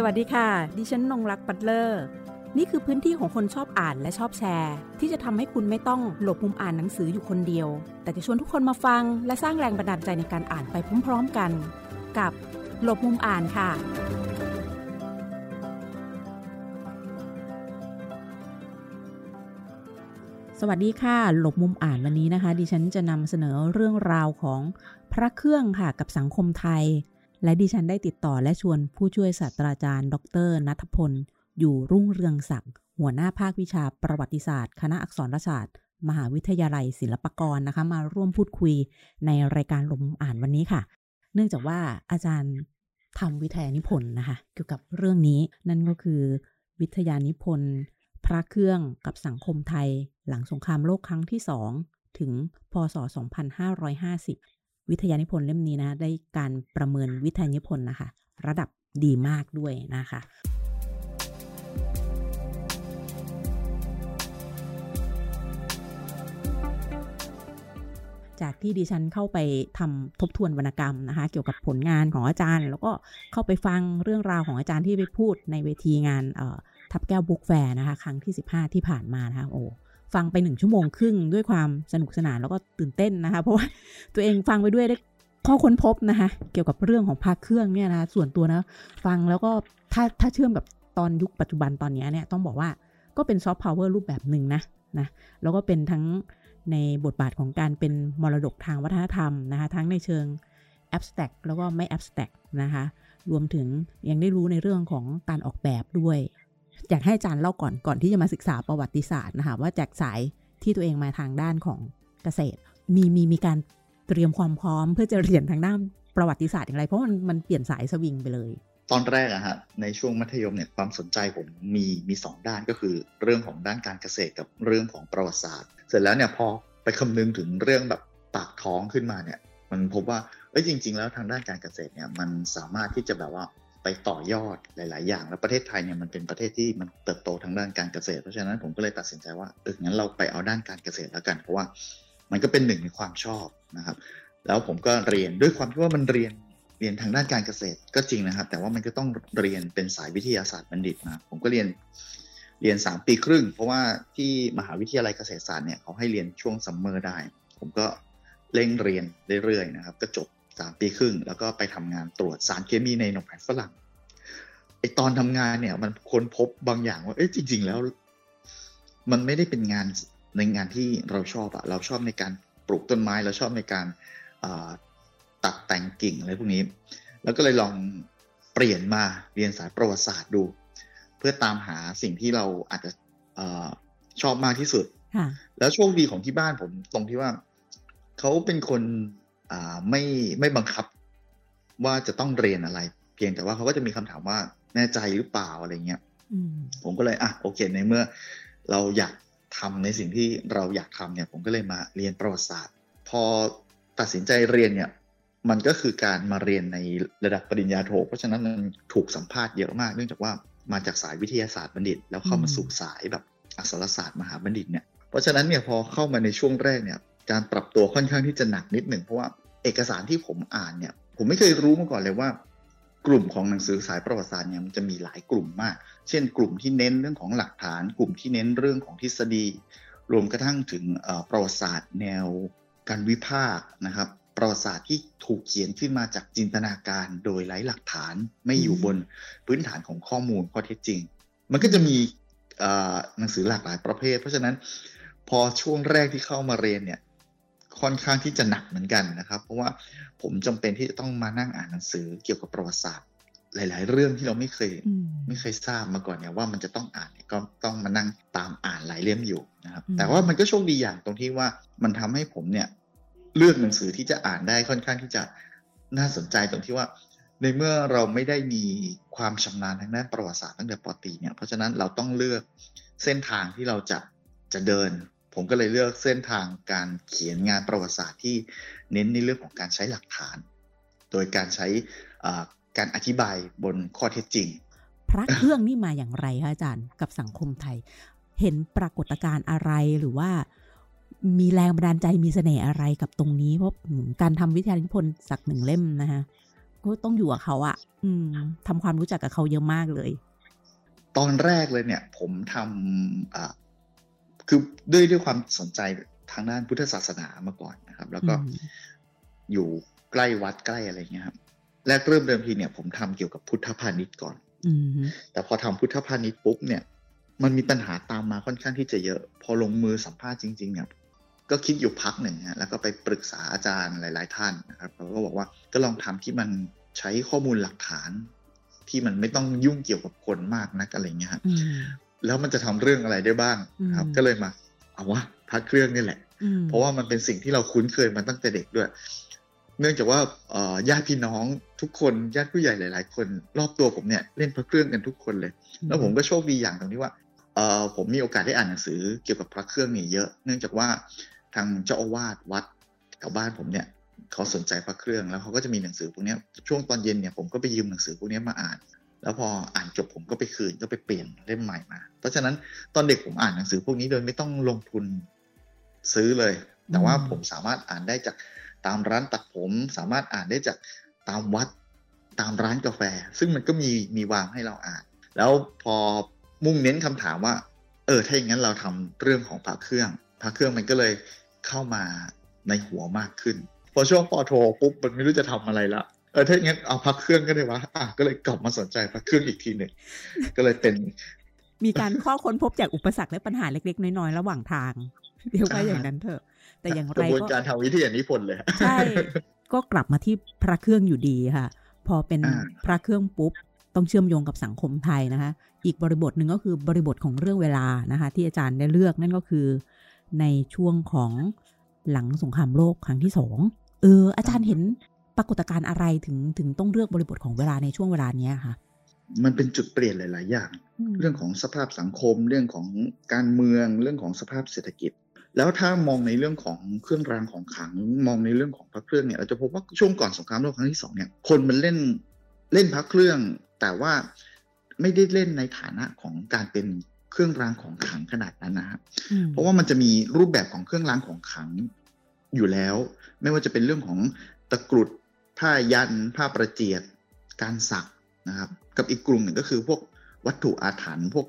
สวัสดีค่ะ ดิฉันนงรักปัตเลอร์ นี่คือพื้นที่ของคนชอบอ่านและชอบแชร์ ที่จะทำให้คุณไม่ต้องหลบมุมอ่านหนังสืออยู่คนเดียว แต่จะชวนทุกคนมาฟัง และสร้างแรงบันดาลใจในการอ่านไปพร้อม ๆกัน กับหลบมุมอ่านค่ะ สวัสดีค่ะ หลบมุมอ่านวันนี้นะคะ ดิฉันจะนำเสนอเรื่องราวของพระเครื่องค่ะกับสังคมไทย และดิฉันได้ติดต่อและชวนผู้ช่วยศาสตราจารย์ ดรนัทพล อยู่รุ่งเรืองศักดิ์หัวหน้าภาควิชาประวัติศาสตร์ คณะอักษรศาสตร์ มหาวิทยาลัยศิลปากรนะคะ มาร่วมพูดคุยในรายการลมอ่านวันนี้ค่ะ เนื่องจากว่าอาจารย์ทำวิทยานิพนธ์นะคะ เกี่ยวกับเรื่องนี้นั่นก็คือวิทยานิพนธ์พระเครื่องกับสังคมไทย หลังสงครามโลกครั้งที่สองถึงพศ 2550 วิทยานิพนธ์เล่มนี้นะ ได้การประเมินวิทยานิพนธ์นะคะ ระดับดีมากด้วยนะคะจากที่ดิฉันเข้าไปทำทบทวนวรรณกรรมนะคะ เกี่ยวกับผลงานของอาจารย์ แล้วก็เข้าไปฟังเรื่องราวของอาจารย์ที่ไปพูดในเวทีงานทับแก้วบุ๊กแฟร์นะคะ ครั้งที่ 15 ที่ผ่านมานะคะโอ้ ฟังไปหนึ่งชั่วโมงครึ่งด้วยความสนุกสนานแล้วก็ตื่นเต้นนะคะ เพราะว่าตัวเองฟังไปด้วยได้ข้อค้นพบนะคะ เกี่ยวกับเรื่องของพระเครื่องเนี่ยนะส่วนตัวนะ ฟังแล้วก็ถ้าถ้าเชื่อมกับตอนยุคปัจจุบันตอนนี้เนี่ยต้องบอกว่าก็เป็นซอฟต์พาวเวอร์รูปแบบหนึ่งนะนะแล้วก็เป็นทั้งในบทบาทของการเป็นมรดกทางวัฒนธรรมนะคะ ทั้งในเชิง abstract แล้วก็ไม่ abstract นะคะ รวมถึงยังได้รู้ในเรื่องของการออกแบบด้วย อยากให้อาจารย์เล่าก่อนก่อนที่จะมาศึกษาประวัติศาสตร์นะคะว่าจากสายที่ตัวเองมาทางด้านของเกษตร มีมีมีการเตรียมความพร้อมเพื่อจะเรียนทางด้านประวัติศาสตร์อย่างไร เพราะมันมันเปลี่ยนสายสวิงไปเลย ตอนแรกอะฮะในช่วงมัธยมเนี่ยความสนใจผมมีมีสองด้านก็คือ เรื่องของด้านการเกษตรกับเรื่องของประวัติศาสตร์ เสร็จแล้วเนี่ยพอไปคำนึงถึงเรื่องแบบปากท้องขึ้นมาเนี่ย มันพบว่าเอ้ยจริง ๆ แล้วทางด้านการเกษตรเนี่ยมันสามารถที่จะแบบว่า ไปต่อยอดหลาย ๆ อย่าง แล้วประเทศไทยเนี่ยมันเป็นประเทศที่มันเติบโตทางด้านการเกษตร เพราะฉะนั้นผมก็เลยตัดสินใจว่าเอองั้นเราไปเอาด้านการเกษตรแล้วกัน เพราะว่ามันก็เป็นหนึ่งในความชอบนะครับ แล้วผมก็เรียนด้วยความที่ว่ามันเรียนเรียนทางด้านการเกษตรก็จริงนะครับ แต่ว่ามันก็ต้องเรียนเป็นสายวิทยาศาสตร์บัณฑิตมาผมก็เรียนเรียน 3 ปีครึ่ง เพราะว่าที่มหาวิทยาลัยเกษตรศาสตร์เนี่ยเขาให้เรียนช่วงซัมเมอร์ได้ ผมก็เร่งเรียนเรื่อยๆนะครับ ก็จบ 3ปีครึ่ง แล้วก็ไปทำงานตรวจสารเคมีในนมแผ่นฝรั่งไอตอนทำงานเนี่ย มันค้นพบบางอย่างว่า เอ้ยจริง ๆ แล้ว มันไม่ได้เป็นงานในงานที่เราชอบอะเราชอบในการปลูกต้นไม้เราชอบในการตัดแต่งกิ่งอะไรพวกนี้ แล้วก็เลยลองเปลี่ยนมาเรียนสายประวัติศาสตร์ดู เพื่อตามหาสิ่งที่เราอาจจะอชอบมากที่สุดแล้วโชคดีของที่บ้านผมตรงที่ว่าเขาเป็นคน ไม่ไม่บังคับว่าจะต้องเรียนอะไร เพียงแต่ว่าเขาก็จะมีคำถามว่าแน่ใจหรือเปล่าอะไรเงี้ยผมก็เลยอะโอเคในเมื่อเราอยากทำในสิ่งที่เราอยากทำเนี่ย ผมก็เลยมาเรียนประวัติศาสตร์ พอตัดสินใจเรียนเนี่ยมันก็คือการมาเรียนในระดับปริญญาโท เพราะฉะนั้นมันถูกสัมภาษณ์เยอะมาก เนื่องจากว่ามาจากสายวิทยาศาสตร์บัณฑิต แล้วเข้ามาสู่สายแบบอักษรศาสตร์มหาบัณฑิตเนี่ยเพราะฉะนั้นเนี่ยพอเข้ามาในช่วงแรกเนี่ย การปรับตัวค่อนข้างที่จะหนักนิดหนึ่งเพราะว่าเอกสารที่ผมอ่านเนี่ย ผมไม่เคยรู้มาก่อนเลยว่า กลุ่มของหนังสือสายประวัติศาสตร์เนี่ยมันจะมีหลายกลุ่มมาก เช่น กลุ่มที่เน้นเรื่องของหลักฐาน กลุ่มที่เน้นเรื่องของทฤษฎี รวมกระทั่งถึงประวัติศาสตร์แนวการวิพากษ์นะครับประวัติศาสตร์ที่ถูกเขียนขึ้นมาจากจินตนาการโดยไร้หลักฐานไม่อยู่บนพื้นฐานของข้อมูลข้อเท็จจริง มันก็จะมีหนังสือหลากหลายประเภท เพราะฉะนั้นพอช่วงแรกที่เข้ามาเรียนเนี่ย ค่อนข้างที่จะหนักเหมือนกันนะครับ เพราะว่าผมจำเป็นที่จะต้องมานั่งอ่านหนังสือเกี่ยวกับประวัติศาสตร์ หลาย ๆ เรื่องที่เราไม่เคยไม่เคยทราบมาก่อนเนี่ยว่ามันจะต้องอ่านเนี่ยก็ต้องมานั่งตามอ่านหลายเล่มอยู่นะครับ แต่ว่ามันก็โชคดีอย่างตรงที่ว่ามันทำให้ผมเนี่ยเลือกหนังสือที่จะอ่านได้ค่อนข้างที่จะน่าสนใจตรงที่ว่า ในเมื่อเราไม่ได้มีความชำนาญทางด้านประวัติศาสตร์ตั้งแต่ปตีเนี่ยเพราะฉะนั้นเราต้องเลือกเส้นทางที่เราจะจะเดิน ผมก็เลยเลือกเส้นทางการเขียนงานประวัติศาสตร์ที่เน้นในเรื่องของการใช้หลักฐาน โดยการใช้การอธิบายบนข้อเท็จจริง พระเครื่องนี่มาอย่างไรคะอาจารย์กับสังคมไทย เห็นปรากฏการณ์อะไรหรือว่ามีแรงบันดาลใจมีเสน่ห์อะไรกับตรงนี้เพราะการทำวิทยานิพนธ์สักหนึ่งเล่มนะคะก็ก็ต้องอยู่กับเขาอะอืมทำความรู้จักกับเขาเยอะมากเลย ตอนแรกเลยเนี่ย ผมทำอ่า คือด้วยด้วยความสนใจทางด้านพุทธศาสนามาก่อนนะครับ แล้วก็อยู่ใกล้วัดใกล้อะไรเงี้ยครับแรกเริ่มเดิมทีเนี่ย ผมทำเกี่ยวกับพุทธพาณิชย์ก่อนแต่พอทำพุทธพาณิชย์ปุ๊บเนี่ย มันมีปัญหาตามมาค่อนข้างที่จะเยอะ พอลงมือสัมภาษณ์จริง ๆ เนี่ย ก็คิดอยู่พักหนึ่งฮะแล้วก็ไปปรึกษาอาจารย์หลาย ๆ ท่านนะครับเขาก็บอกว่าก็ลองทำที่มันใช้ข้อมูลหลักฐานที่มันไม่ต้องยุ่งเกี่ยวกับคนมากนักอะไรเงี้ยฮะ แล้วมันจะทำเรื่องอะไรได้บ้างครับ ก็เลยมาเอาวะพักเครื่องนี่แหละ เพราะว่ามันเป็นสิ่งที่เราคุ้นเคยมาตั้งแต่เด็กด้วย เนื่องจากว่าญาติพี่น้องทุกคนญาติผู้ใหญ่หลาย ๆ คน รอบตัวผมเนี่ยเล่นพระเครื่องกันทุกคนเลย แล้วผมก็โชคดีอย่างตรงที่ว่าผมมีโอกาสได้อ่านหนังสือเกี่ยวกับพระเครื่องนี่เยอะ เนื่องจากว่าทางเจ้าอาวาสวัดแถวบ้านผมเนี่ยเขาสนใจพระเครื่องแล้วเขาก็จะมีหนังสือพวกนี้ช่วงตอนเย็นเนี่ยผมก็ไปยืมหนังสือพวกนี้มาอ่าน แล้วพออ่านจบผมก็ไปคืนก็ไปเปลี่ยนเล่มใหม่มา เพราะฉะนั้นตอนเด็กผมอ่านหนังสือพวกนี้โดยไม่ต้องลงทุนซื้อเลย แต่ว่าผมสามารถอ่านได้จากตามร้านตัดผม สามารถอ่านได้จากตามวัดตามร้านกาแฟ ซึ่งมันก็มีมีวางให้เราอ่าน แล้วพอมุ่งเน้นคำถามว่า เออถ้าอย่างนั้นเราทำเรื่องของพระเครื่องพระเครื่องมันก็เลยเข้ามาในหัวมากขึ้น พอช่วงปอโทปุ๊บมันไม่รู้จะทำอะไรละ ออถ้าอย่างนั้นเอาพักเครื่องก็ได้วะอะก็เลยกลับมาสนใจพักเครื่องอีกทีหนึ่งก็เลยเป็น มีการข้อค้นพบจากอุปสรรคและปัญหาเล็กๆ น้อยๆ ระหว่างทางเรียกว่าอย่างนั้นเถอะ แต่อย่างไรก็กระบวนการทางวิทยานิพนธ์เลยใช่ก็กลับมาที่พระเครื่องอยู่ดีค่ะ พอเป็นพระเครื่องปุ๊บต้องเชื่อมโยงกับสังคมไทยนะคะ อีกบริบทหนึ่งก็คือบริบทของเรื่องเวลานะคะ ที่อาจารย์ได้เลือกนั่นก็คือ ในช่วงของหลังสงครามโลกครั้งที่สองเอออาจารย์เห็น ปรากฏการณ์อะไรถึงถึงต้องเลือกบริบทของเวลาในช่วงเวลานี้คะมันเป็นจุดเปลี่ยนหลาย ๆ อย่าง เรื่องของสภาพสังคม เรื่องของการเมือง เรื่องของสภาพเศรษฐกิจ แล้วถ้ามองในเรื่องของเครื่องรางของขัง มองในเรื่องของพระเครื่องเนี่ยเราจะพบว่าช่วงก่อนสงครามโลกครั้งที่สองเนี่ย คนมันเล่นเล่นพระเครื่อง แต่ว่าไม่ได้เล่นในฐานะของการเป็นเครื่องรางของขังขนาดนั้นนะครับเพราะว่ามันจะมีรูปแบบของเครื่องรางของขังอยู่แล้ว ไม่ว่าจะเป็นเรื่องของตะกรุด ผ้ายันผ้าประเจียดการสักนะครับ กับอีกกลุ่มหนึ่งก็คือพวกวัตถุอาถรรพ์พวก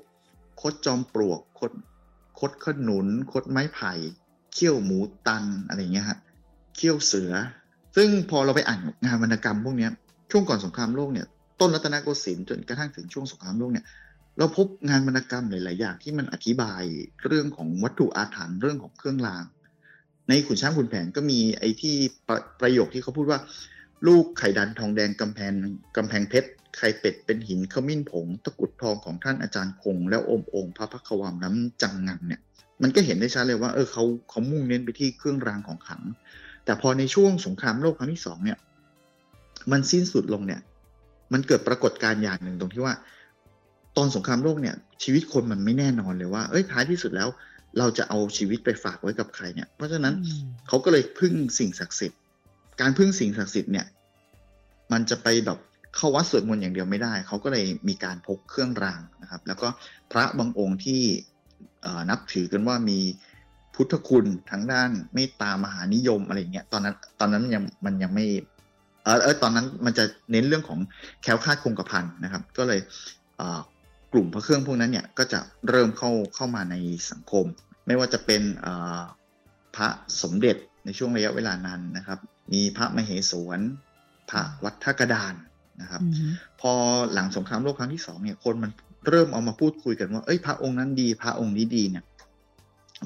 คดจอมปลวกคดคดขนุน คดไม้ไผ่เขี้ยวหมูตันอะไรเงี้ยฮะเขี้ยวเสือ ซึ่งพอเราไปอ่านงานวรรณกรรมพวกนี้ช่วงก่อนสงครามโลกเนี่ยต้นรัตนโกสินทร์จนกระทั่งถึงช่วงสงครามโลกเนี่ยเราพบงานวรรณกรรมหลาย ๆ อย่างที่มันอธิบายเรื่องของวัตถุอาถรรพ์เรื่องของเครื่องราง ในขุนช้างขุนแผนก็มีไอ้ที่ประประโยคที่เขาพูดว่า ลูกไข่ดันทองแดงกำแพงกำแพงเพชรไข่เป็ดเป็นหินขมิ้นผง ตะกุดทองของท่านอาจารย์คง แล้วอมองค์พระพักวามน้ำจังงังเนี่ย มันก็เห็นได้ชัดเลยว่าเออเขาเขามุ่งเน้นไปที่เครื่องรางของขัง แต่พอในช่วงสงครามโลกครั้งที่สองเนี่ย มันสิ้นสุดลงเนี่ย มันเกิดปรากฏการณ์อย่างหนึ่งตรงที่ว่า ตอนสงครามโลกเนี่ย ชีวิตคนมันไม่แน่นอนเลยว่าเอ้ยท้ายที่สุดแล้ว เราจะเอาชีวิตไปฝากไว้กับใครเนี่ย เพราะฉะนั้นเขาก็เลยพึ่งสิ่งศักดิ์สิทธิ์ การพึ่งสิ่งศักดิ์สิทธิ์เนี่ย มันจะไปแบบเข้าวัดสวดมนต์อย่างเดียวไม่ได้ เขาก็เลยมีการพกเครื่องรางนะครับ แล้วก็พระบางองค์ที่นับถือกันว่ามีพุทธคุณทางด้านเมตตามหานิยมอะไรเงี้ย ตอนนั้นตอนนั้นมันยังมันยังไม่เออเออตอนนั้นมันจะเน้นเรื่องของแคล้วคลาดคงกระพันนะครับ ก็เลยกลุ่มพระเครื่องพวกนั้นเนี่ยก็จะเริ่มเข้าเข้ามาในสังคม ไม่ว่าจะเป็นพระสมเด็จในช่วงระยะเวลานั้นนะครับ มีพระมเหสวน พระวัดท่ากระดานนะครับ พอหลังสงครามโลกครั้งที่สองเนี่ยคนมันเริ่มเอามาพูดคุยกันว่าเอ้ยพระองค์นั้นดี พระองค์นี้ดีเนี่ย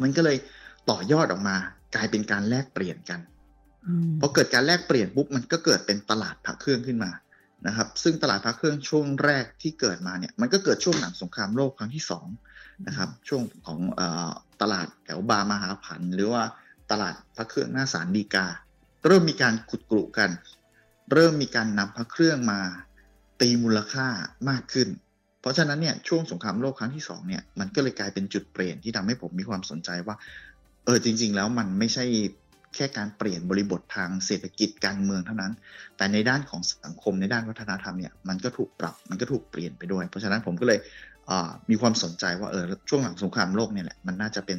มันก็เลยต่อยอดออกมา กลายเป็นการแลกเปลี่ยนกันพอเกิดการแลกเปลี่ยนปุ๊บมันก็เกิดเป็นตลาดพระเครื่องขึ้นมานะครับ ซึ่งตลาดพระเครื่องช่วงแรกที่เกิดมาเนี่ย มันก็เกิดช่วงหลังสงครามโลกครั้งที่สองนะครับ ช่วงของอตลาดแถวบามหาพันหรือว่าตลาดพระเครื่องหน้าสารดีกา เริ่มมีการขุดกรุกัน เริ่มมีการนำพระเครื่องมาตีมูลค่ามากขึ้น เพราะฉะนั้นเนี่ยช่วงสงครามโลกครั้งที่สองเนี่ยมันก็เลยกลายเป็นจุดเปลี่ยนที่ทำให้ผมมีความสนใจว่าเออจริง ๆ แล้วมันไม่ใช่แค่การเปลี่ยนบริบททางเศรษฐกิจการเมืองเท่านั้น แต่ในด้านของสังคมในด้านวัฒนธรรมเนี่ยมันก็ถูกปรับมันก็ถูกเปลี่ยนไปด้วย เพราะฉะนั้นผมก็เลยมีความสนใจว่าเออช่วงหลังสงครามโลกเนี่ยแหละมันน่าจะเป็น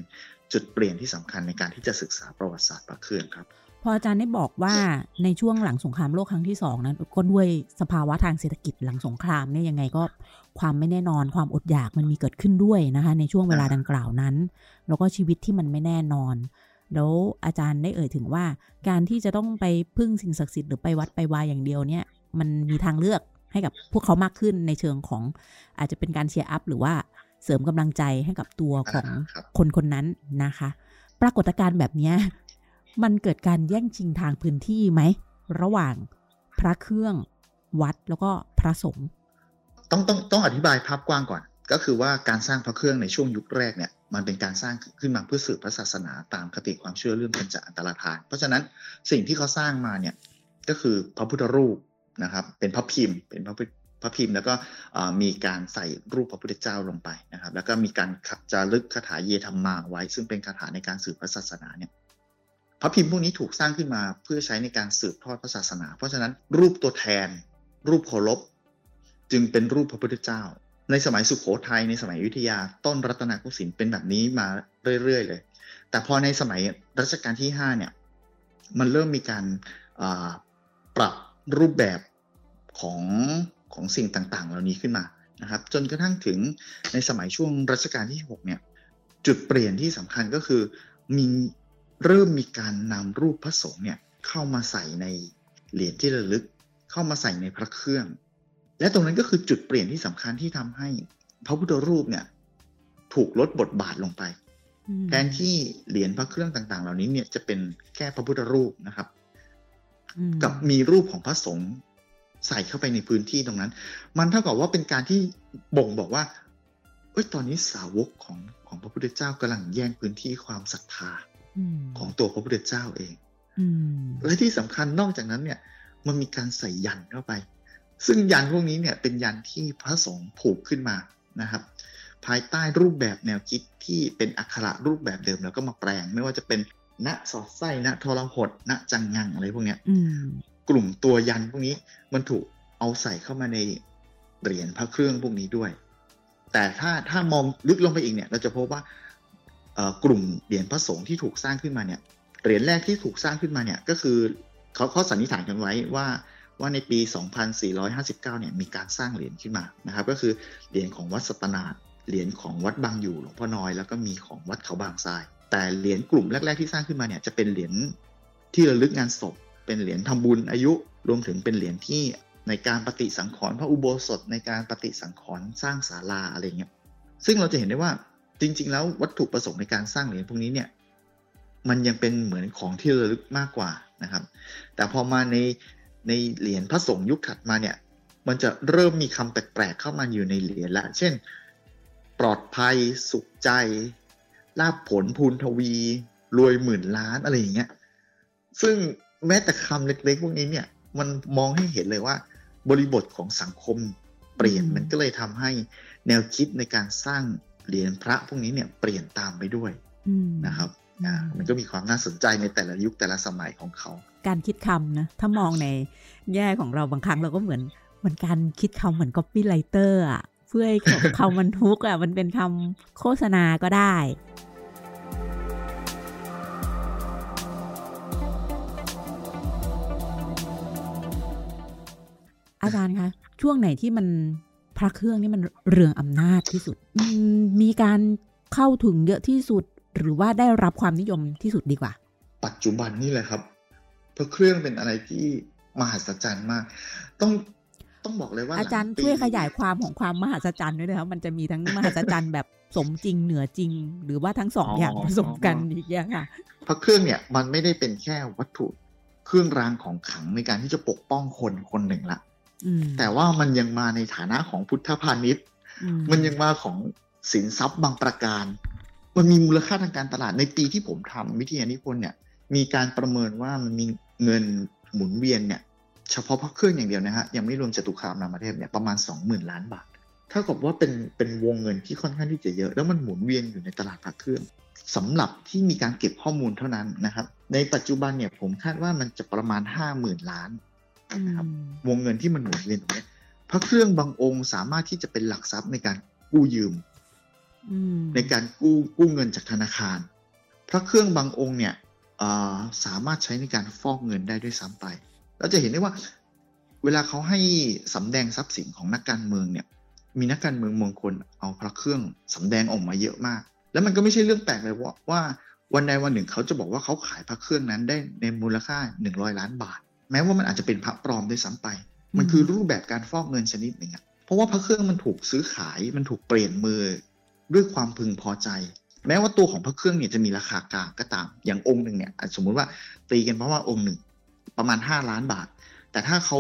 จุดเปลี่ยนที่สำคัญในการที่จะศึกษาประวัติศาสตร์พระเครื่องครับ พออาจารย์ได้บอกว่าในช่วงหลังสงครามโลกครั้งที่สองนั้นก็ด้วยสภาวะทางเศรษฐกิจหลังสงครามเนี่ยยังไงก็ความไม่แน่นอนความอดอยากมันมีเกิดขึ้นด้วยนะคะ ในช่วงเวลาดังกล่าวนั้น แล้วก็ชีวิตที่มันไม่แน่นอน แล้วอาจารย์ได้เอ่ยถึงว่า การที่จะต้องไปพึ่งสิ่งศักดิ์สิทธิ์หรือไปวัดไปวายอย่างเดียวเนี่ย มันมีทางเลือกให้กับพวกเขามากขึ้นในเชิงของอาจจะเป็นการเชียร์อัพหรือว่าเสริมกำลังใจให้กับตัวของคนคนนั้นนะคะ ปรากฏการณ์แบบนี้ มันเกิดการแย่งชิงทางพื้นที่ไหม ระหว่างพระเครื่องวัดแล้วก็พระสงฆ์ต้องต้องต้องอธิบายภาพกว้างก่อน ก็คือว่าการสร้างพระเครื่องในช่วงยุคแรกเนี่ยมันเป็นการสร้างขึ้นมาเพื่อสืบพระศาสนาตามคติความเชื่อเรื่องป็นจอันตรธาน เพราะฉะนั้นสิ่งที่เขาสร้างมาเนี่ยก็คือพระพุทธรูปนะครับเป็นพระพิมพ์เป็นพระพระพิมพ์แล้วก็มีการใส่รูปพระพุทธเจ้าลงไปนะครับ แล้วก็มีการขับจารึกคาถาเยธรรมมาไว้ ซึ่งเป็นคาถาในการสืบพระศาสนาเนี่ย ระพิมพ์พวกนี้ถูกสร้างขึ้นมาเพื่อใช้ในการสืบทอดพระศาสนา เพราะฉะนั้นรูปตัวแทน รูปเคารพจึงเป็นรูปพระพุทธเจ้า ในสมัยสุขโขทัยในสมัยอยุธยาต้นรัตนโกสินทร์เป็นแบบนี้มาเรื่อยๆเลย แต่พอในสมัยรัชกาลที่5เนี่ยมันเริ่มมีการปรับรูปแบบของของสิ่งต่างๆ เหล่านี้ขึ้นมานะครับ จนกระทั่งถึงในสมัยช่วงรัชกาลที่ 6 เนี่ย จุดเปลี่ยนที่สำคัญก็คือมี เริ่มมีการนำรูปพระสงฆ์เนี่ยเข้ามาใส่ในเหรียญที่ระลึก เข้ามาใส่ในพระเครื่อง และตรงนั้นก็คือจุดเปลี่ยนที่สำคัญที่ทำให้พระพุทธรูปเนี่ยถูกลดบทบาทลงไปแทนที่เหรียญพระเครื่องต่าง ๆ เหล่านี้เนี่ยจะเป็นแค่พระพุทธรูปนะครับ กับมีรูปของพระสงฆ์ใส่เข้าไปในพื้นที่ตรงนั้น มันเท่ากับว่าเป็นการที่บ่งบอกว่าเอ้ยตอนนี้สาวกของของพระพุทธเจ้ากำลังแย่งพื้นที่ความศรัทธา ของตัวพระพุทธเจ้าเองและที่สำคัญนอกจากนั้นเนี่ย มันมีการใส่ยันเข้าไป ซึ่งยันพวกนี้เนี่ยเป็นยันที่พระสงฆ์ผูกขึ้นมานะครับ ภายใต้รูปแบบแนวคิดที่เป็นอักขระรูปแบบเดิมแล้วก็มาแปลง ไม่ว่าจะเป็นณสอดไส้ณทรหดณจังงังอะไรพวกเนี้ยกลุ่มตัวยันพวกนี้มันถูกเอาใส่เข้ามาในเหรียญพระเครื่องพวกนี้ด้วย แต่ถ้าถ้ามองลึกลงไปอีกเนี่ย เราจะพบว่า กลุ่มเหรียญพระสงฆ์ที่ถูกสร้างขึ้นมาเนี่ยเหรียญแรกที่ถูกสร้างขึ้นมาเนี่ยก็คือเขาเขาสันนิษฐานกันไว้ว่าว่าในปี 2459 เนี่ยมีการสร้างเหรียญขึ้นมานะครับก็คือเหรียญของวัดสตนาดเหรียญของวัดบางอยู่หลวงพ่อน้อยแล้วก็มีของวัดเขาบางทราย แต่เหรียญกลุ่มแรก ๆที่สร้างขึ้นมาเนี่ยจะเป็นเหรียญที่ระลึกงานศพ เป็นเหรียญทำบุญอายุรวมถึงเป็นเหรียญที่ในการปฏิสังขรณ์พระอุโบสถในการปฏิสังขรณ์สร้างศาลาอะไรเงี้ยซึ่งเราจะเห็นได้ว่า จริง ๆ แล้ววัตถุประสงค์ในการสร้างเหรียญพวกนี้เนี่ยมันยังเป็นเหมือนของที่ระลึกมากกว่านะครับ แต่พอมาในในเหรียญพระสงฆ์ยุคถัดมาเนี่ยมันจะเริ่มมีคำแปลกๆเข้ามาอยู่ในเหรียญละเช่น ปลอดภัย สุขใจ ลาภผลพูนทวี รวยหมื่นล้านอะไรอย่างเงี้ยซึ่งแม้แต่คำเล็กๆ พวกนี้เนี่ยมันมองให้เห็นเลยว่า บริบทของสังคมเปลี่ยนมันก็เลยทำให้แนวคิดในการสร้าง เหรียญพระพวกนี้เนี่ยเปลี่ยนตามไปด้วยนะครับอ่ามันก็มีความน่าสนใจในแต่ละยุคแต่ละสมัยของเขา การคิดคำนะถ้ามองในแง่ของเราบางครั้งเราก็เหมือนเหมือนการคิดคำเหมือน copywriter อะเพื่อให้คำมันทุกอะมันเป็นคำโฆษณาก็ได้อาจารย์คะช่วงไหนที่มัน พระเครื่องนี่มันเรืองอำนาจที่สุดมีการเข้าถึงเยอะที่สุด หรือว่าได้รับความนิยมที่สุดดีกว่า ปัจจุบันนี่แหละครับ พระเครื่องเป็นอะไรที่มหัศจรรย์มาก ต้องต้องบอกเลยว่า อาจารย์ช่วยขยายความของความมหัศจรรย์ด้วยนะครับมันจะมีทั้งมหัศจรรย์แบบสมจริงเหนือจริง หรือว่าทั้งสองอย่างผสมกันอีกอย่างค่ะ พระเครื่องเนี่ยมันไม่ได้เป็นแค่วัตถุเครื่องรางของขลังในการที่จะปกป้องคนคนหนึ่งละ แต่ว่ามันยังมาในฐานะของพุทธพาณิชย์ มันยังมาของสินทรัพย์บางประการ มันมีมูลค่าทางการตลาดในปีที่ผมทำวิทยานิพนธ์เนี่ย มีการประเมินว่ามันมีเงินหมุนเวียนเนี่ย เฉพาะพระเครื่องอย่างเดียวนะฮะ ยังไม่รวมจตุคามนามเทพเนี่ยประมาณสองหมื่นล้านบาทเท่ากับว่าเป็นเป็นวงเงินที่ค่อนข้างที่จะเยอะ แล้วมันหมุนเวียนอยู่ในตลาดพระเครื่องสำหรับที่มีการเก็บข้อมูลเท่านั้นนะครับ ในปัจจุบันเนี่ยผมคาดว่ามันจะประมาณห้าหมื่นล้าน นะครับวงเงินที่มันหมุนเวียนตรงนี้พระเครื่องบางองค์สามารถที่จะเป็นหลักทรัพย์ในการกู้ยืมในการกู้กู้เงินจากธนาคาร พระเครื่องบางองค์เนี่ยสามารถใช้ในการฟอกเงินได้ด้วยซ้ำไป เราจะเห็นได้ว่า เวลาเขาให้สำแดงทรัพย์สินของนักการเมืองเนี่ย มีนักการเมืองบางคนเอาพระเครื่องสำแดงออกมาเยอะมาก แล้วมันก็ไม่ใช่เรื่องแปลกเลยว่าว่าวันใดวันหนึ่งเขาจะบอกว่าเขาขายพระเครื่องนั้นได้ในมูลค่าหนึ่งร้อยล้านบาท แม้ว่ามันอาจจะเป็นพระปลอมด้วยซ้ำไป มันคือรูปแบบการฟอกเงินชนิดหนึ่งอะเพราะว่าพระเครื่องมันถูกซื้อขายมันถูกเปลี่ยนมือด้วยความพึงพอใจ แม้ว่าตัวของพระเครื่องเนี่ยจะมีราคากลางก็ตาม อย่างองค์หนึ่งเนี่ยสมมุติว่าตีกันเพราะว่าองค์หนึ่งประมาณ 5 ล้านบาท แต่ถ้าเขา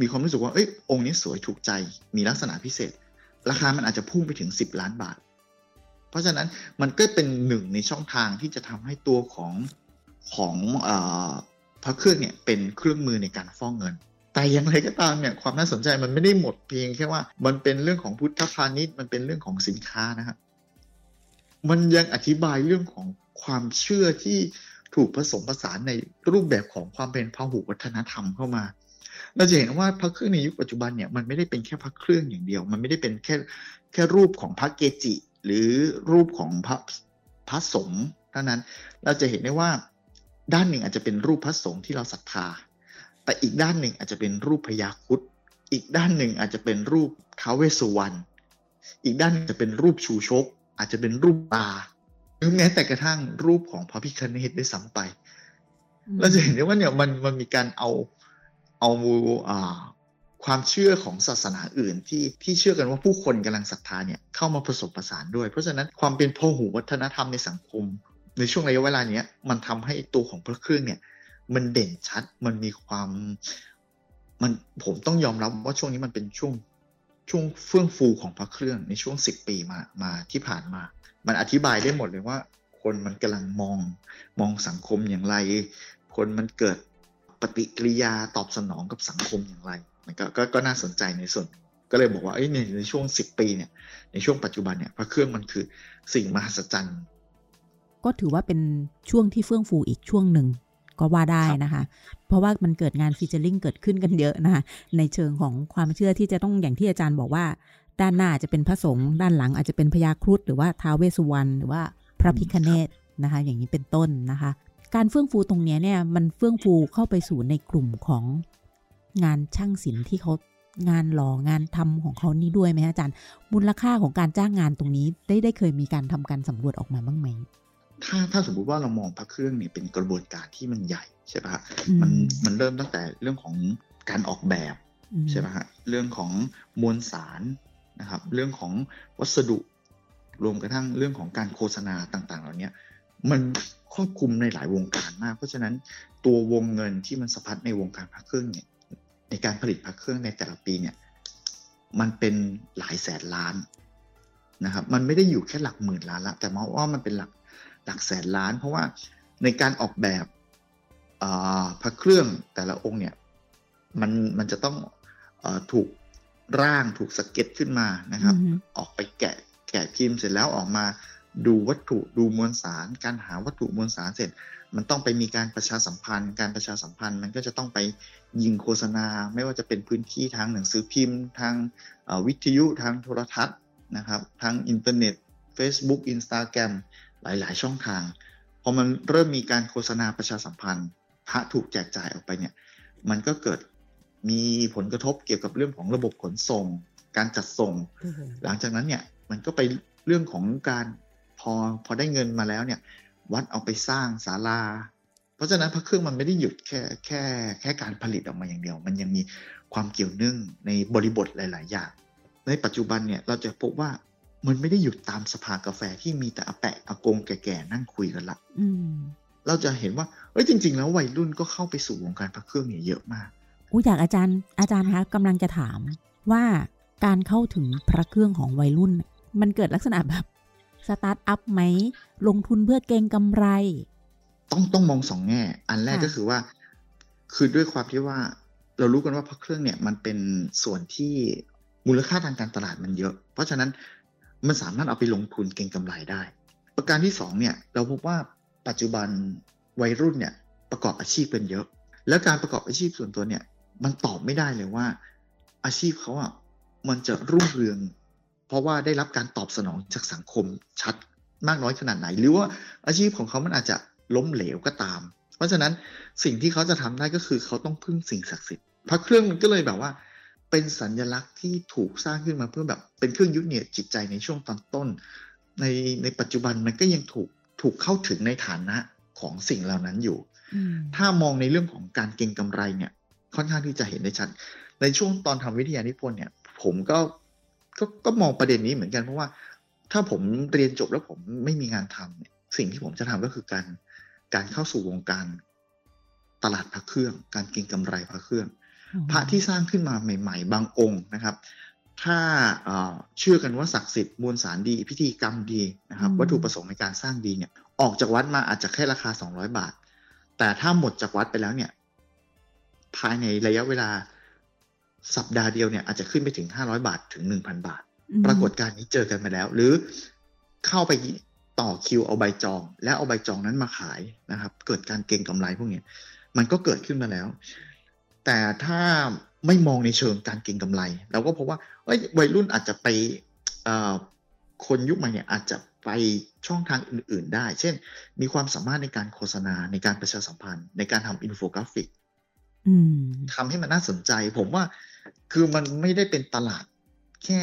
มีความรู้สึกว่าเอ้ยองค์นี้สวยถูกใจมีลักษณะพิเศษ ราคามันอาจจะพุ่งไปถึง 10 ล้านบาท เพราะฉะนั้นมันก็เป็นหนึ่งในช่องทางที่จะทำให้ตัวของของอ พระเครื่องเนี่ยเป็นเครื่องมือในการฟ้องเงิน แต่อย่างไรก็ตามเนี่ยความน่าสนใจมันไม่ได้หมดเพียงแค่ว่ามันเป็นเรื่องของพุทธพาณิชย์มันเป็นเรื่องของสินค้านะครับมันยังอธิบายเรื่องของความเชื่อที่ถูกผสมผสานในรูปแบบของความเป็นพหุวัฒนธรรมเข้ามาเราจะเห็นว่าพระเครื่องในยุคปัจจุบันเนี่ยมันไม่ได้เป็นแค่พระเครื่องอย่างเดียว มันไม่ได้เป็นแค่แค่รูปของพระเกจิ หรือรูปของพระพระสงฆ์เท่านั้น เราจะเห็นได้ว่า ด้านหนึ่งอาจจะเป็นรูปพระสงฆ์ที่เราศรัทธา แต่อีกด้านหนึ่งอาจจะเป็นรูปพญาคุดอีกด้านหนึ่งอาจจะเป็นรูปท้าวเวสสุวรรณอีกด้านจะเป็นรูปชูชก อาจจะเป็นรูปตาหรือแม้แต่กระทั่งรูปของพระพิคเนตได้ซ้ำไป เราจะเห็นได้ว่าเนี่ยมันมันมีการเอาเอาอ่าความเชื่อของศาสนาอื่นที่ที่เชื่อกันว่าผู้คนกำลังศรัทธาเนี่ยเข้ามาผสมผสานด้วย เพราะฉะนั้นความเป็นพหูวัฒนธรรมในสังคม ในช่วงระยะเวลาเนี้ยมันทำให้ตัวของพระเครื่องเนี่ย มันเด่นชัดมันมีความมันผมต้องยอมรับว่าช่วงนี้มันเป็นช่วงช่วงเฟื่องฟูของพระเครื่องในช่วงสิบปีมามาที่ผ่านมา มันอธิบายได้หมดเลยว่า คนมันกำลังมองมองสังคมอย่างไร คนมันเกิดปฏิกิริยาตอบสนองกับสังคมอย่างไร มันก็ก็ก็น่าสนใจในส่วน ก็เลยบอกว่าในในช่วงสิบปีเนี่ยในช่วงปัจจุบันเนี่ยพระเครื่องมันคือสิ่งมหัศจรรย์ ก็ถือว่าเป็นช่วงที่เฟื่องฟูอีกช่วงหนึ่งก็ว่าได้นะคะ เพราะว่ามันเกิดงานฟีเจอริงเกิดขึ้นกันเยอะนะคะในเชิงของความเชื่อที่จะต้องอย่างที่อาจารย์บอกว่า ด้านหน้าจะเป็นพระสงฆ์ด้านหลังอาจจะเป็นพญาครุฑหรือว่าท้าวเวสสุวรรณหรือว่าพระพิคเนตนะคะ อย่างนี้เป็นต้นนะคะ การเฟื่องฟูตรงนี้เนี่ยมันเฟื่องฟูเข้าไปสู่ในกลุ่มของงานช่างศิลป์ที่เขางานหล่องานทำของเขานี่ด้วยไหมอาจารย์ มูลค่าของการจ้างงานตรงนี้ได้ได้เคยมีการทำการสำรวจออกมาบ้างไหม ถ้าถ้าสมมุติว่าเรามองพระเครื่องเนี่ยเป็นกระบวนการที่มันใหญ่ใช่ปะมันมันเริ่มตั้งแต่เรื่องของการออกแบบใช่ปะฮะเรื่องของมวลสารนะครับ เรื่องของวัสดุรวมกระทั่งเรื่องของการโฆษณาต่างๆ เหล่านี้มันครอบคลุมในหลายวงการมาก เพราะฉะนั้นตัววงเงินที่มันสะพัดในวงการพระเครื่องเนี่ยในการผลิตพระเครื่องในแต่ละปีเนี่ยมันเป็นหลายแสนล้านนะครับ มันไม่ได้อยู่แค่หลักหมื่นล้านละแต่มาว่ามันเป็นหลัก หลักแสนล้าน เพราะว่าในการออกแบบพระเครื่องแต่ละองค์เนี่ยมันมันจะต้องอถูกร่างถูกสเก็ตขึ้นมานะครับ ออกไปแกะแกะพิมพ์เสร็จแล้วออกมาดูวัตถุดูมวลสาร การหาวัตถุมวลสารเสร็จ มันต้องไปมีการประชาสัมพันธ์ การประชาสัมพันธ์ มันก็จะต้องไปยิงโฆษณา ไม่ว่าจะเป็นพื้นที่ทางหนังสือพิมพ์ ทางวิทยุทางโทรทัศน์นะครับ ทางอินเทอร์เน็ต Facebook Instagram หลาย ๆ ช่องทาง พอมันเริ่มมีการโฆษณาประชาสัมพันธ์ พระถูกแจกจ่ายออกไปเนี่ย มันก็เกิดมีผลกระทบเกี่ยวกับเรื่องของระบบขนส่ง การจัดส่ง หลังจากนั้นเนี่ยมันก็ไปเรื่องของการพอพอได้เงินมาแล้วเนี่ย วัดเอาไปสร้างศาลา เพราะฉะนั้นพระเครื่องมันไม่ได้หยุดแค่แค่แค่การผลิตออกมาอย่างเดียว มันยังมีความเกี่ยวเนื่องในบริบทหลาย ๆ อย่าง ในปัจจุบันเนี่ยเราจะพบว่า มันไม่ได้หยุดตามสภากาแฟที่มีแต่อาแปะอากงแก่ๆนั่งคุยกันละเราจะเห็นว่าเอ้ยจริง ๆ แล้ววัยรุ่นก็เข้าไปสู่วงการพระเครื่องเนี่ยเยอะมากอู้อยากอาจารย์อาจารย์คะกำลังจะถามว่าการเข้าถึงพระเครื่องของวัยรุ่น มันเกิดลักษณะแบบสตาร์ทอัพไหม ลงทุนเพื่อเก็งกำไร ต้องต้องมองสองแง่ อันแรกก็คือว่า คือด้วยความที่ว่า เรารู้กันว่าพระเครื่องเนี่ย มันเป็นส่วนที่มูลค่าทางการตลาดมันเยอะ เพราะฉะนั้น มันสามารถเอาไปลงทุนเก็งกำไรได้ ประการที่2เนี่ยเราพบว่าปัจจุบันวัยรุ่นเนี่ยประกอบอาชีพเป็นเยอะ แล้วการประกอบอาชีพส่วนตัวเนี่ยมันตอบไม่ได้เลยว่า อาชีพเขาอะมันจะรุ่งเรือง เพราะว่าได้รับการตอบสนองจากสังคมชัดมากน้อยขนาดไหน หรือว่าอาชีพของเขามันอาจจะล้มเหลวก็ตาม เพราะฉะนั้นสิ่งที่เขาจะทำได้ก็คือเขาต้องพึ่งสิ่งศักดิ์สิทธิ์พระเครื่องมันก็เลยแบบว่า เป็นสัญลักษณ์ที่ถูกสร้างขึ้นมาเพื่อแบบเป็นเครื่องยึดเหนี่ยวจิตใจในช่วงตอนต้น ในในปัจจุบันมันก็ยังถูกถูกเข้าถึงในฐานะของสิ่งเหล่านั้นอยู่ ถ้ามองในเรื่องของการเก็งกำไรเนี่ย ค่อนข้างที่จะเห็นได้ชัด ในช่วงตอนทำวิทยานิพนธ์เนี่ย ผมก็ก็ก็มองประเด็นนี้เหมือนกันเพราะว่า ถ้าผมเรียนจบแล้วผมไม่มีงานทำเนี่ยสิ่งที่ผมจะทำก็คือการการเข้าสู่วงการตลาดพระเครื่อง การเก็งกำไรพระเครื่อง พระที่สร้างขึ้นมาใหม่ ๆ บางองค์นะครับ ถ้าเชื่อกันว่าศักดิ์สิทธิ์มวลสารดี พิธีกรรมดีนะครับ วัตถุประสงค์ในการสร้างดีเนี่ยออกจากวัดมาอาจจะแค่ราคา 200 บาท แต่ถ้าหมดจากวัดไปแล้วเนี่ยภายในระยะเวลาสัปดาห์เดียวเนี่ยอาจจะขึ้นไปถึง 500 บาทถึง 1,000 บาท ปรากฏการณ์นี้เจอกันมาแล้ว หรือเข้าไปต่อคิวเอาใบจอง แล้วเอาใบจองนั้นมาขายนะครับ เกิดการเก็งกำไรพวกนี้มันก็เกิดขึ้นมาแล้ว แต่ถ้าไม่มองในเชิงการเก็งกำไร เราก็พบว่าวัยรุ่นอาจจะไปคนยุคใหม่เนี่ยอาจจะไปช่องทางอื่น ๆ ได้ เช่น มีความสามารถในการโฆษณาในการประชาสัมพันธ์ ในการทำอินโฟกราฟิกทำให้มันน่าสนใจ ผมว่าคือมันไม่ได้เป็นตลาด แค่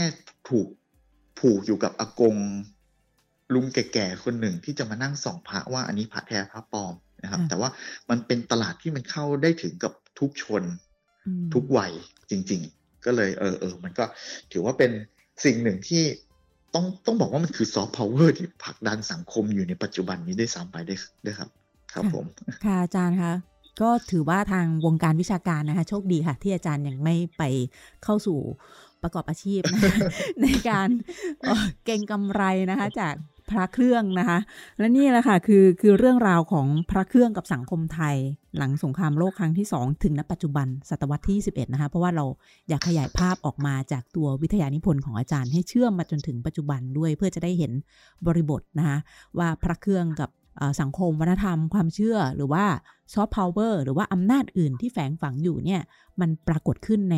ถูกผูกอยู่กับอากง ลุงแก่ๆคนหนึ่งที่จะมานั่งส่องพระว่าอันนี้พระแท้พระปลอมนะครับ แต่ว่ามันเป็นตลาดที่มันเข้าได้ถึงกับ ทุกชน ทุกวัยจริง ๆ ก็เลยเออเออมันก็ถือว่าเป็นสิ่งหนึ่งที่ต้องต้องบอกว่ามันคือซอฟต์พาวเวอร์ที่ผลักดันสังคมอยู่ในปัจจุบันนี้ได้ซ้ำไปได้ด้วยครับ ครับผม ค่ะอาจารย์คะก็ถือว่าทางวงการวิชาการนะคะ โชคดีค่ะ ที่อาจารย์ยังไม่ไปเข้าสู่ประกอบอาชีพนะในการเก่งกำไรนะคะ จาก พระเครื่องนะคะ และนี่แหละค่ะคือคือเรื่องราวของพระเครื่องกับสังคมไทย หลังสงครามโลกครั้งที่ 2 ถึงณปัจจุบันศตวรรษที่11นะคะ เพราะว่าเราอยากขยายภาพออกมาจากตัววิทยานิพนธ์ของอาจารย์ให้เชื่อมมาจนถึงปัจจุบันด้วยเพื่อจะได้เห็นบริบทนะคะว่าพระเครื่องกับสังคมวัฒนธรรมความเชื่อหรือว่าซอฟต์พาวเวอร์หรือว่าอำนาจอื่นที่แฝงฝังอยู่เนี่ยมันปรากฏขึ้นใน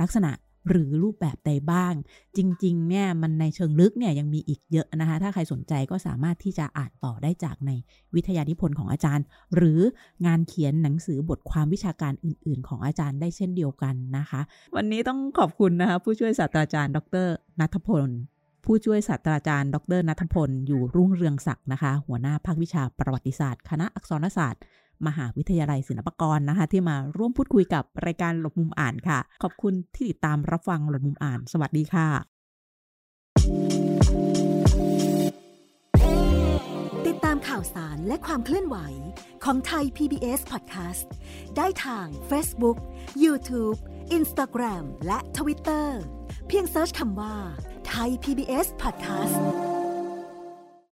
ลักษณะ หรือรูปแบบใดบ้าง จริงๆเนี่ยมันในเชิงลึกเนี่ยยังมีอีกเยอะนะคะ ถ้าใครสนใจก็สามารถที่จะอ่านต่อได้จากในวิทยานิพนธ์ของอาจารย์ หรืองานเขียนหนังสือบทความวิชาการอื่น ๆ ของอาจารย์ได้เช่นเดียวกันนะคะ วันนี้ต้องขอบคุณนะคะผู้ช่วยศาสตราจารย์ ดรนัทพลผู้ช่วยศาสตราจารย์ ดรนัทพล อยู่รุ่งเรืองศักดิ์นะคะ หัวหน้าภาควิชาประวัติศาสตร์ คณะอักษรศาสตร์ มหาวิทยาลัยศิลปากรนะคะ ที่มาร่วมพูดคุยกับรายการหลบมุมอ่านค่ะ ขอบคุณที่ติดตามรับฟังหลบมุมอ่าน สวัสดีค่ะ ติดตามข่าวสารและความเคลื่อนไหวของไทย PBS Podcast ได้ทาง Facebook, YouTube, Instagram และ Twitter เพียงเซิร์ชคำว่าไทย PBS Podcast